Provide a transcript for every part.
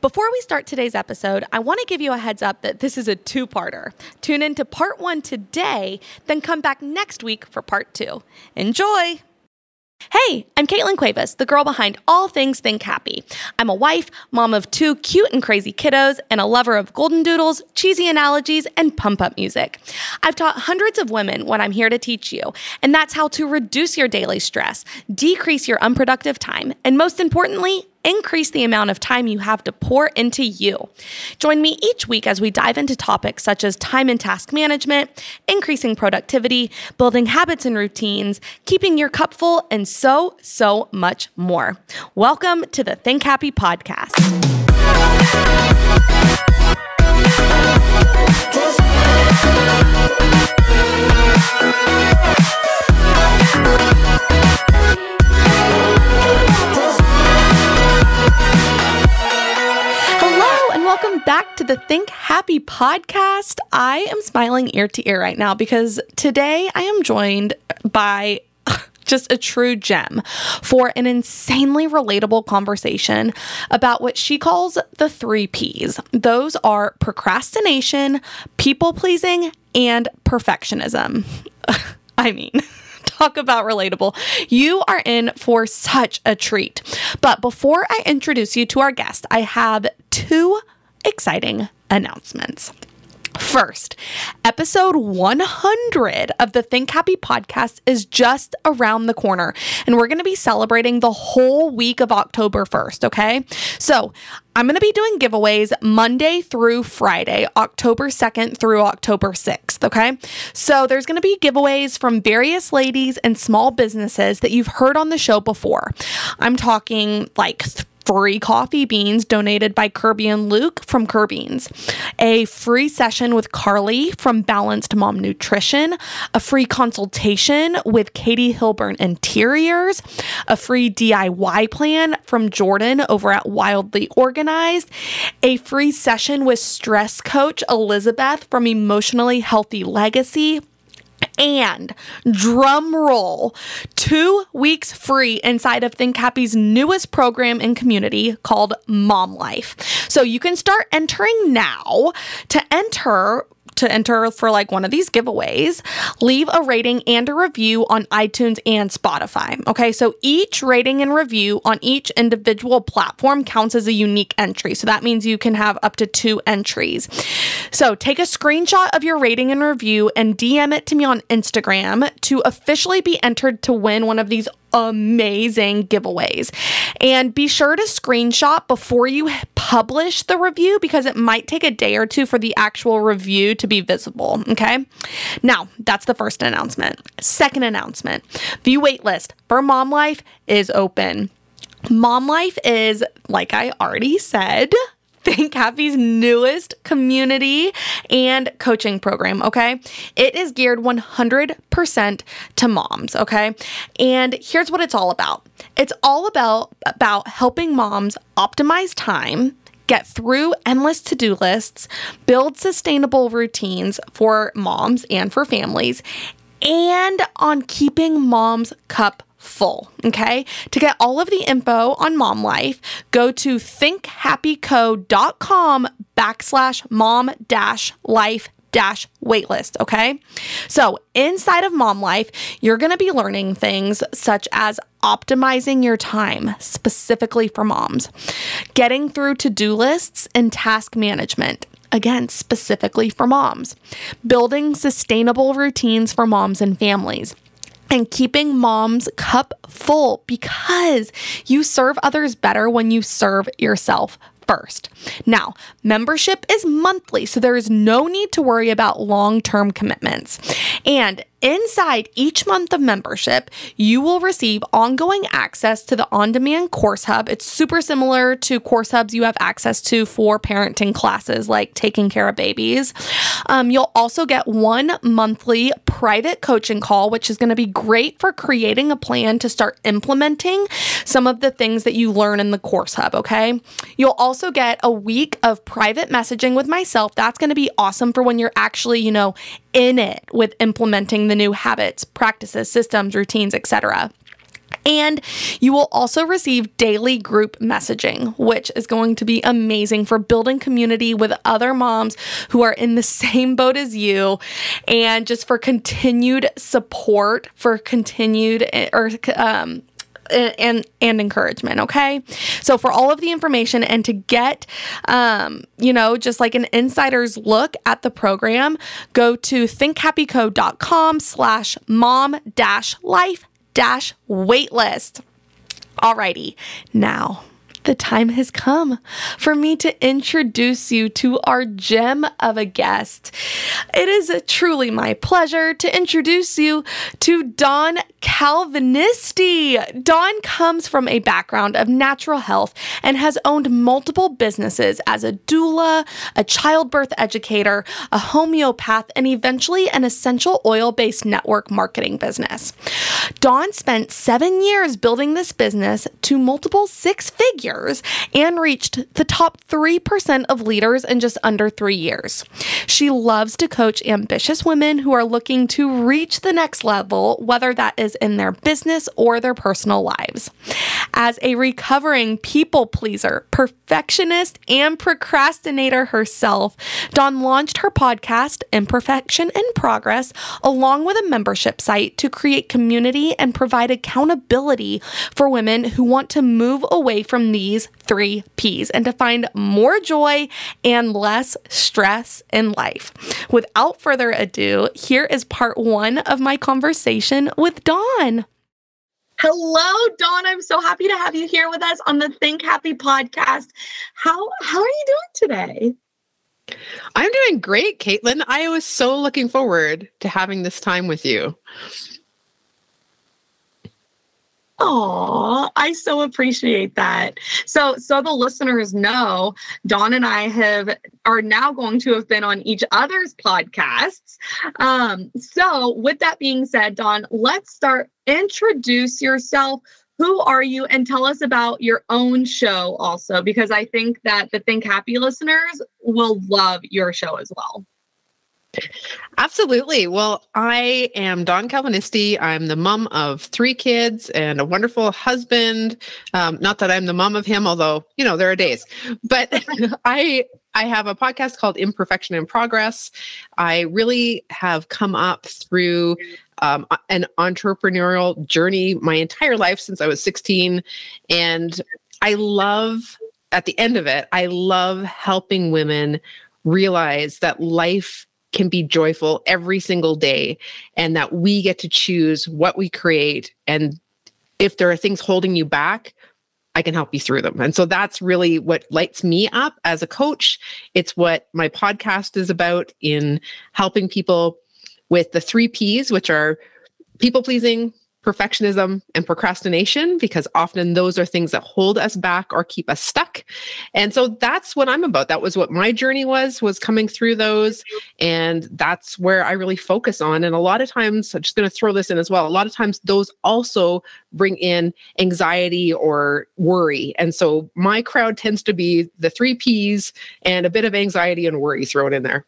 Before we start today's episode, I want to give you a heads up that this is a two parter. Tune in to part one today, then come back next week for part two. Enjoy! Hey, I'm Caitlin Cuevas, the girl behind all things Think Happy. I'm a wife, mom of two cute and crazy kiddos, and a lover of golden doodles, cheesy analogies, and pump up music. I've taught hundreds of women what I'm here to teach you, and that's how to reduce your daily stress, decrease your unproductive time, and most importantly, increase the amount of time you have to pour into you. Join me each week as we dive into topics such as time and task management, increasing productivity, building habits and routines, keeping your cup full, and so, so much more. Welcome to the Think Happy Podcast. Hello, and welcome back to the Think Happy podcast. I am smiling ear to ear right now because today I am joined by just a true gem for an insanely relatable conversation about what she calls the three P's. Those are procrastination, people pleasing, and perfectionism. I mean, talk about relatable. You are in for such a treat. But before I introduce you to our guest, I have two exciting announcements. First, episode 100 of the Think Happy podcast is just around the corner, and we're going to be celebrating the whole week of October 1st, okay? So, I'm going to be doing giveaways Monday through Friday, October 2nd through October 6th, okay? So, there's going to be giveaways from various ladies and small businesses that you've heard on the show before. I'm talking like free coffee beans donated by Kirby and Luke from Kirby's, a free session with Carly from Balanced Mom Nutrition, a free consultation with Katie Hilburn Interiors, a free DIY plan from Jordan over at Wildly Organized, a free session with stress coach Elizabeth from Emotionally Healthy Legacy and drum roll, two weeks free inside of Think Happy's newest program and community called Mom Life. So you can start entering now to enter to enter for like one of these giveaways, leave a rating and a review on iTunes and Spotify. Okay, so each rating and review on each individual platform counts as a unique entry. So that means you can have up to two entries. So take a screenshot of your rating and review and DM it to me on Instagram to officially be entered to win one of these amazing giveaways. And be sure to screenshot before you publish the review because it might take a day or two for the actual review to be visible. Okay. Now, that's the first announcement. Second announcement the waitlist for Mom Life is open. Mom Life is, like I already said, Think Happy's newest community and coaching program, okay? It is geared 100% to moms, okay? And here's what it's all about. It's all about about helping moms optimize time, get through endless to-do lists, build sustainable routines for moms and for families, and on keeping mom's cup full. Okay. To get all of the info on mom life, go to thinkhappyco.com backslash mom dash life dash waitlist. Okay. So inside of mom life, you're going to be learning things such as optimizing your time specifically for moms, getting through to do lists and task management. Again, specifically for moms, building sustainable routines for moms and families and keeping mom's cup full because you serve others better when you serve yourself first. Now, membership is monthly, so there is no need to worry about long term commitments. And Inside each month of membership, you will receive ongoing access to the on demand course hub. It's super similar to course hubs you have access to for parenting classes like taking care of babies. Um, you'll also get one monthly private coaching call, which is going to be great for creating a plan to start implementing some of the things that you learn in the course hub. Okay. You'll also get a week of private messaging with myself. That's going to be awesome for when you're actually, you know, in it with implementing the new habits, practices, systems, routines, etc. And you will also receive daily group messaging, which is going to be amazing for building community with other moms who are in the same boat as you and just for continued support, for continued or um, and and encouragement okay? So for all of the information and to get um you know just like an insider's look at the program go to thinkhappyco.com slash mom dash life dash waitlist. Alrighty now the time has come for me to introduce you to our gem of a guest. It is truly my pleasure to introduce you to Dawn Calvinisti. Dawn comes from a background of natural health and has owned multiple businesses as a doula, a childbirth educator, a homeopath, and eventually an essential oil based network marketing business. Dawn spent seven years building this business to multiple six figures and reached the top 3% of leaders in just under three years. She loves to coach ambitious women who are looking to reach the next level, whether that is in their business or their personal lives. As a recovering people pleaser, perfectionist, and procrastinator herself, Dawn launched her podcast, Imperfection in Progress, along with a membership site to create community and provide accountability for women who want to move away from these three P's and to find more joy and less stress in life. Without further ado, here is part one of my conversation with Dawn. Hello, Dawn. I'm so happy to have you here with us on the Think Happy podcast. How how are you doing today? I'm doing great, Caitlin. I was so looking forward to having this time with you. Oh, I so appreciate that. So, so the listeners know, Dawn and I have are now going to have been on each other's podcasts. Um, so, with that being said, Dawn, let's start. Introduce yourself. Who are you? And tell us about your own show also, because I think that the Think Happy listeners will love your show as well. Absolutely. Well, I am Dawn Calvinisti. I'm the mom of three kids and a wonderful husband. Um, not that I'm the mom of him, although you know there are days. But I I have a podcast called Imperfection in Progress. I really have come up through um, an entrepreneurial journey my entire life since I was 16, and I love at the end of it. I love helping women realize that life can be joyful every single day and that we get to choose what we create. And if there are things holding you back, I can help you through them. And so that's really what lights me up as a coach. It's what my podcast is about in helping people with the three P's, which are people pleasing, perfectionism and procrastination because often those are things that hold us back or keep us stuck. And so that's what i'm about. That was what my journey was was coming through those. And that's where i really focus on. And a lot of times i'm just going to throw this in as well a lot of times those also bring in anxiety or worry. And so my crowd tends to be the three p's and a bit of anxiety and worry thrown in there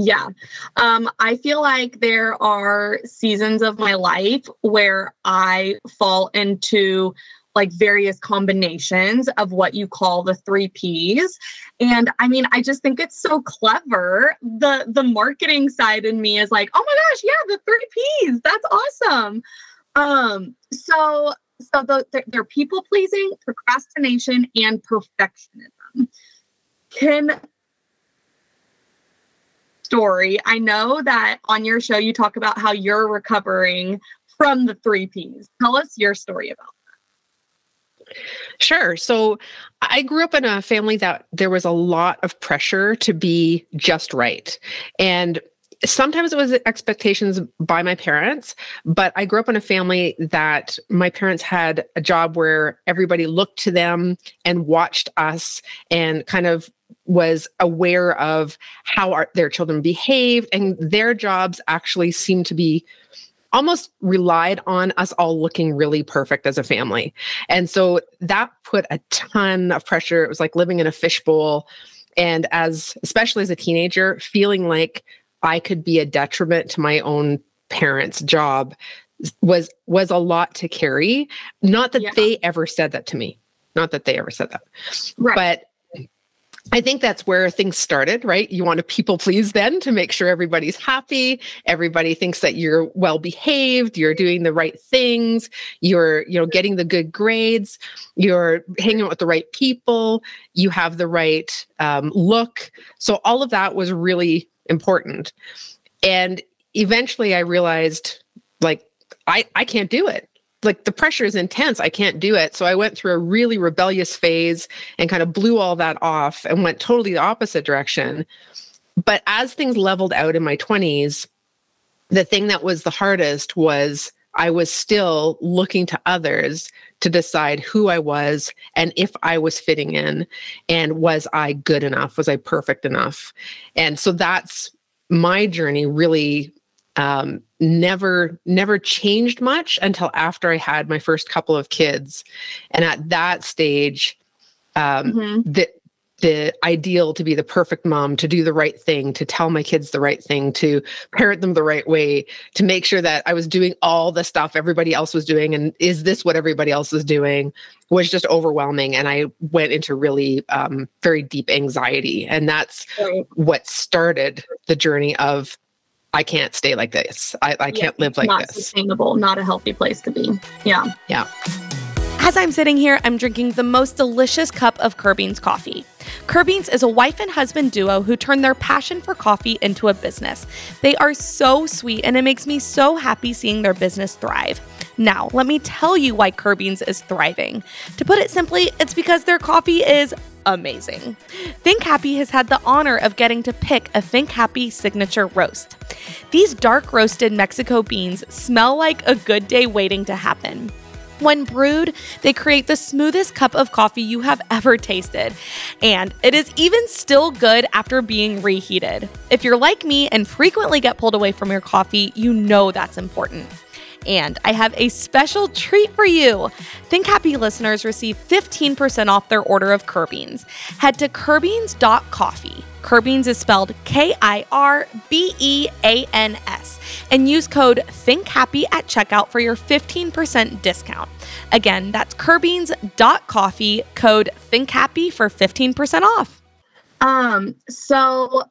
yeah. Um, I feel like there are seasons of my life where I fall into like various combinations of what you call the three P's. And I mean, I just think it's so clever. The the marketing side in me is like, oh my gosh, yeah, the three P's. That's awesome. Um, so so the, they're people pleasing, procrastination, and perfectionism. Can story. I know that on your show you talk about how you're recovering from the three P's. Tell us your story about that. Sure. So I grew up in a family that there was a lot of pressure to be just right. And sometimes it was expectations by my parents, but I grew up in a family that my parents had a job where everybody looked to them and watched us and kind of was aware of how our, their children behaved, and their jobs actually seemed to be almost relied on us all looking really perfect as a family. And so that put a ton of pressure. It was like living in a fishbowl. And as, especially as a teenager, feeling like I could be a detriment to my own parents' job was was a lot to carry. Not that Yeah. they ever said that to me. Not that they ever said that. Right. But I think that's where things started, right? You want to people please then to make sure everybody's happy, everybody thinks that you're well behaved, you're doing the right things, you're, you know, getting the good grades, you're hanging out with the right people, you have the right um, look. So all of that was really important. And eventually I realized like I I can't do it like the pressure is intense. I can't do it. So I went through a really rebellious phase and kind of blew all that off and went totally the opposite direction. But as things leveled out in my 20s, the thing that was the hardest was I was still looking to others to decide who I was and if I was fitting in and was I good enough? Was I perfect enough? And so that's my journey really um, never never changed much until after I had my first couple of kids, and at that stage, um, Mhm. the the ideal to be the perfect mom, to do the right thing, to tell my kids the right thing, to parent them the right way, to make sure that I was doing all the stuff everybody else was doing, and is this what everybody else is doing, was just overwhelming, and I went into really um, very deep anxiety, and that's Right. what started the journey of I can't stay like this. I, I Yeah, can't live like not this. sustainable, not a healthy place to be. Yeah. Yeah. As I'm sitting here, I'm drinking the most delicious cup of Kirbeans coffee. Kirbeans is a wife and husband duo who turned their passion for coffee into a business. They are so sweet, and it makes me so happy seeing their business thrive. Now, let me tell you why Kirbeans is thriving. To put it simply, it's because their coffee is amazing. Think Happy has had the honor of getting to pick a Think Happy signature roast. These dark roasted Mexico beans smell like a good day waiting to happen. When brewed, they create the smoothest cup of coffee you have ever tasted. And it is even still good after being reheated. If you're like me and frequently get pulled away from your coffee, you know that's important. And I have a special treat for you. Think Happy listeners receive 15% off their order of Kirbeans. Head to Kirbeans.coffee. Kirbeans is spelled K I R B E A N S and use code ThinkHappy at checkout for your 15% discount. Again, that's Kirbeans.coffee, code ThinkHappy for 15% off. Um, so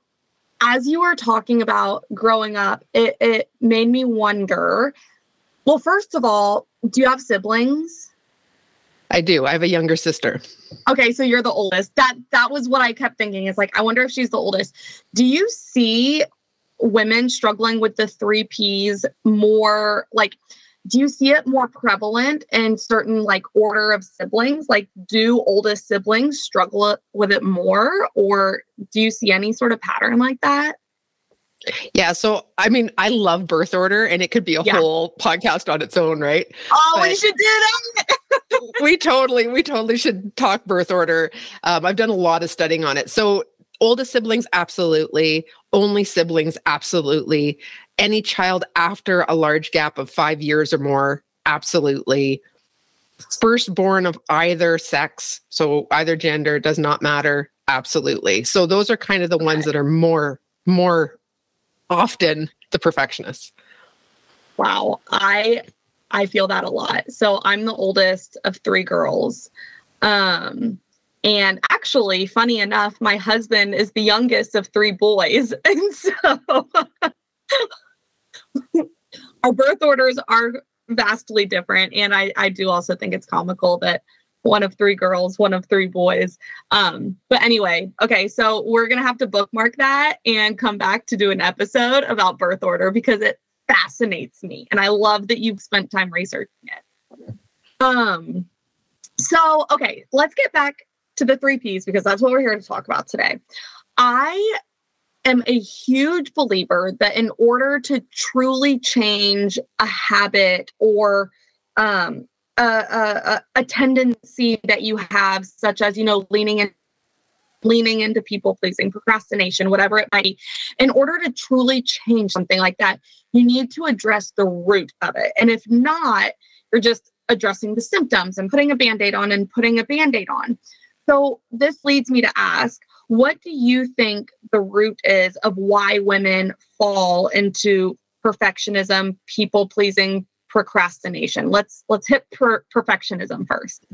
as you were talking about growing up, it, it made me wonder. Well, first of all, do you have siblings? I do. I have a younger sister. Okay, so you're the oldest. That that was what I kept thinking. Is like, I wonder if she's the oldest. Do you see women struggling with the three P's more like do you see it more prevalent in certain like order of siblings? Like, do oldest siblings struggle with it more, or do you see any sort of pattern like that? Yeah. So, I mean, I love birth order and it could be a Yeah. whole podcast on its own, right? Oh, we should do that. we totally, we totally should talk birth order. Um, I've done a lot of studying on it. So, oldest siblings, absolutely. Only siblings, absolutely. Any child after a large gap of five years or more, absolutely. Firstborn of either sex, so either gender does not matter, absolutely. So those are kind of the ones that are more, more often the perfectionist. Wow, I I feel that a lot. So I'm the oldest of three girls. Um and actually, funny enough, my husband is the youngest of three boys. And so our birth orders are vastly different. And I, I do also think it's comical that one of three girls, one of three boys. Um, but anyway, okay, so we're gonna have to bookmark that and come back to do an episode about birth order because it fascinates me and I love that you've spent time researching it. Um so okay, let's get back to the 3 Ps because that's what we're here to talk about today. I am a huge believer that in order to truly change a habit or um a, a, a- tendency that you have such as you know leaning in leaning into people pleasing procrastination whatever it might be in order to truly change something like that you need to address the root of it. And if not, you're just addressing the symptoms and putting a band aid on and putting a band aid on. So, this leads me to ask what do you think the root is of why women fall into perfectionism, people pleasing procrastination. Let's let's hit per- perfectionism first.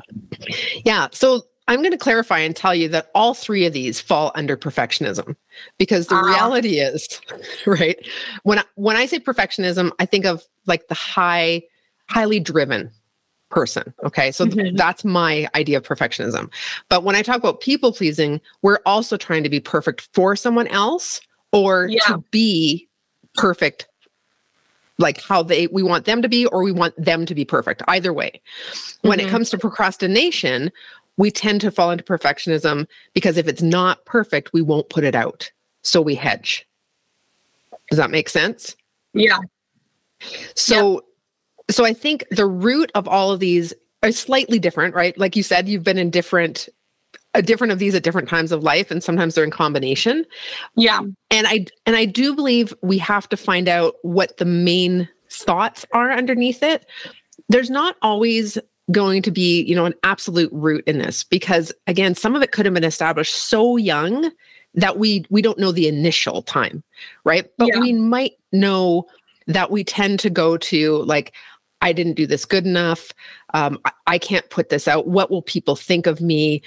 Yeah. So I'm going to clarify and tell you that all three of these fall under perfectionism because the uh, reality is, right? When I, when I say perfectionism, I think of like the high highly driven person. Okay. So mm-hmm. th- that's my idea of perfectionism. But when I talk about people pleasing, we're also trying to be perfect for someone else or yeah. to be perfect like how they we want them to be or we want them to be perfect either way. When mm-hmm. it comes to procrastination we tend to fall into perfectionism because if it's not perfect we won't put it out. So we hedge. Does that make sense? Yeah. So yep. so I think the root of all of these are slightly different, right? Like you said, you've been in different a different of these at different times of life and sometimes they're in combination. Yeah. And I and I do believe we have to find out what the main thoughts are underneath it. There's not always going to be, you know, an absolute root in this because again, some of it could have been established so young that we we don't know the initial time, right? But yeah. we might know that we tend to go to like I didn't do this good enough. Um, I, I can't put this out. What will people think of me?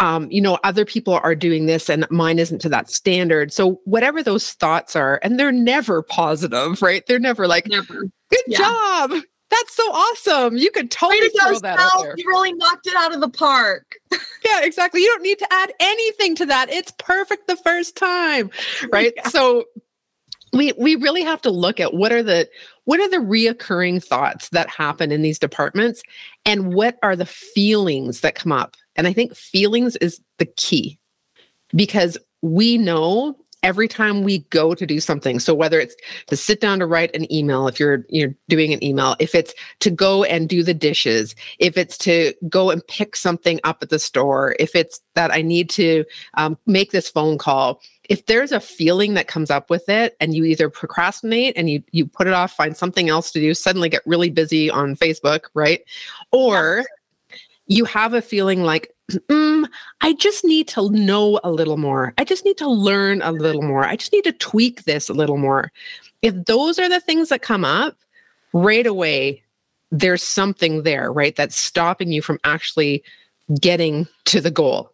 Um, you know, other people are doing this and mine isn't to that standard. So, whatever those thoughts are, and they're never positive, right? They're never like, never. good yeah. job. That's so awesome. You could totally to throw that out there. You really knocked it out of the park. yeah, exactly. You don't need to add anything to that. It's perfect the first time, right? Yeah. So, we we really have to look at what are the what are the reoccurring thoughts that happen in these departments and what are the feelings that come up and i think feelings is the key because we know every time we go to do something so whether it's to sit down to write an email if you're you're doing an email if it's to go and do the dishes if it's to go and pick something up at the store if it's that i need to um, make this phone call if there's a feeling that comes up with it and you either procrastinate and you you put it off find something else to do suddenly get really busy on facebook right or yeah. You have a feeling like mm, i just need to know a little more i just need to learn a little more i just need to tweak this a little more if those are the things that come up right away there's something there right that's stopping you from actually getting to the goal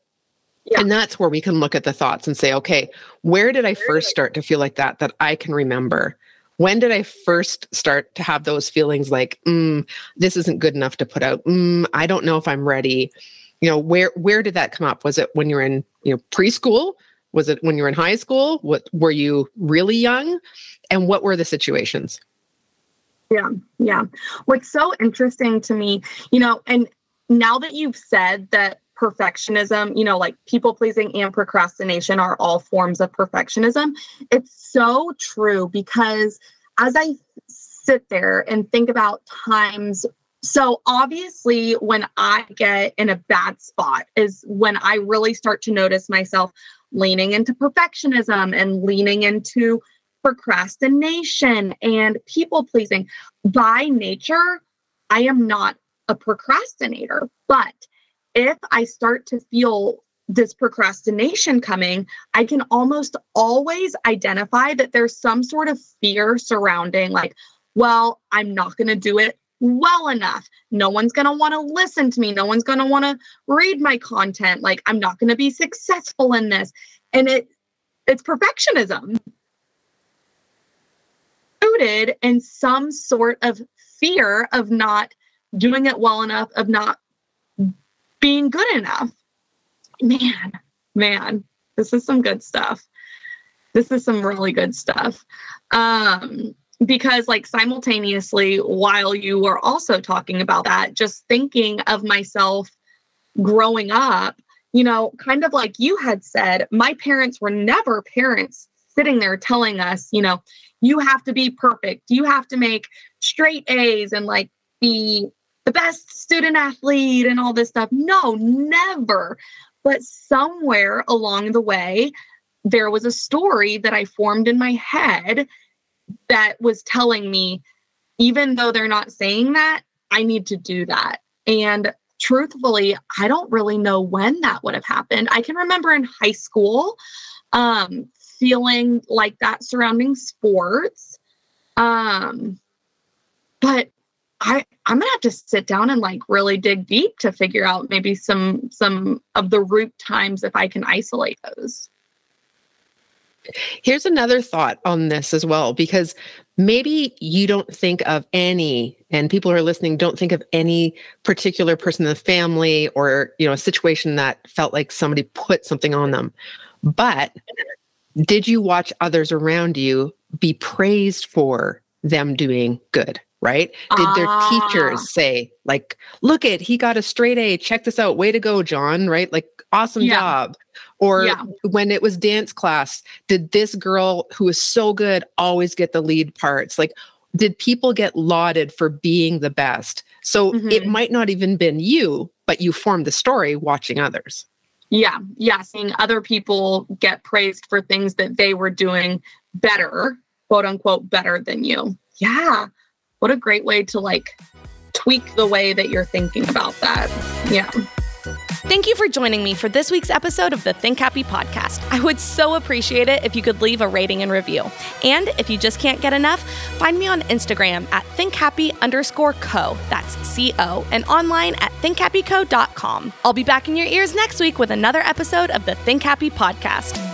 yeah. And that's where we can look at the thoughts and say, okay, where did I first start to feel like that, that I can remember? When did I first start to have those feelings like, mm, this isn't good enough to put out? Mm, I don't know if I'm ready. You know, where where did that come up? Was it when you're in, you know, preschool? Was it when you were in high school? What were you really young? And what were the situations? Yeah, yeah. What's so interesting to me, you know, and now that you've said that perfectionism, you know, like people pleasing and procrastination are all forms of perfectionism. It's so true because as I sit there and think about times so obviously when I get in a bad spot is when I really start to notice myself leaning into perfectionism and leaning into procrastination and people pleasing. By nature, I am not a procrastinator, but if I start to feel this procrastination coming, I can almost always identify that there's some sort of fear surrounding, like, well, I'm not going to do it well enough. No one's going to want to listen to me. No one's going to want to read my content. Like, I'm not going to be successful in this. And it, it's perfectionism rooted in some sort of fear of not doing it well enough, of not being good enough. Man, man, this is some good stuff. This is some really good stuff. Um, because like simultaneously while you are also talking about that just thinking of myself growing up you know kind of like you had said my parents were never parents sitting there telling us you know you have to be perfect you have to make straight a's and like be the best student athlete and all this stuff. No, never. But somewhere along the way, there was a story that I formed in my head that was telling me, even though they're not saying that, I need to do that. And truthfully, I don't really know when that would have happened. I can remember in high school um, feeling like that surrounding sports. Um, but I I'm gonna have to sit down and like really dig deep to figure out maybe some some of the root times if I can isolate those. Here's another thought on this as well, because maybe you don't think of any, and people who are listening don't think of any particular person in the family or you know a situation that felt like somebody put something on them. But did you watch others around you be praised for them doing good? Right? Did their Ah. teachers say, like, look it, he got a straight A, check this out, way to go, John, right? Like, awesome Yeah. job. Or Yeah. when it was dance class, did this girl who was so good always get the lead parts? Like, did people get lauded for being the best? So it Mhm. might not even been you, but you formed the story watching others. Yeah, yeah, seeing other people get praised for things that they were doing better, quote unquote, better than you. Yeah. What a great way to like tweak the way that you're thinking about that. Yeah. Thank you for joining me for this week's episode of the Think Happy podcast. I would so appreciate it if you could leave a rating and review. And if you just can't get enough, find me on Instagram at thinkhappy underscore co. That's C O. And online at thinkhappyco.com. I'll be back in your ears next week with another episode of the Think Happy podcast.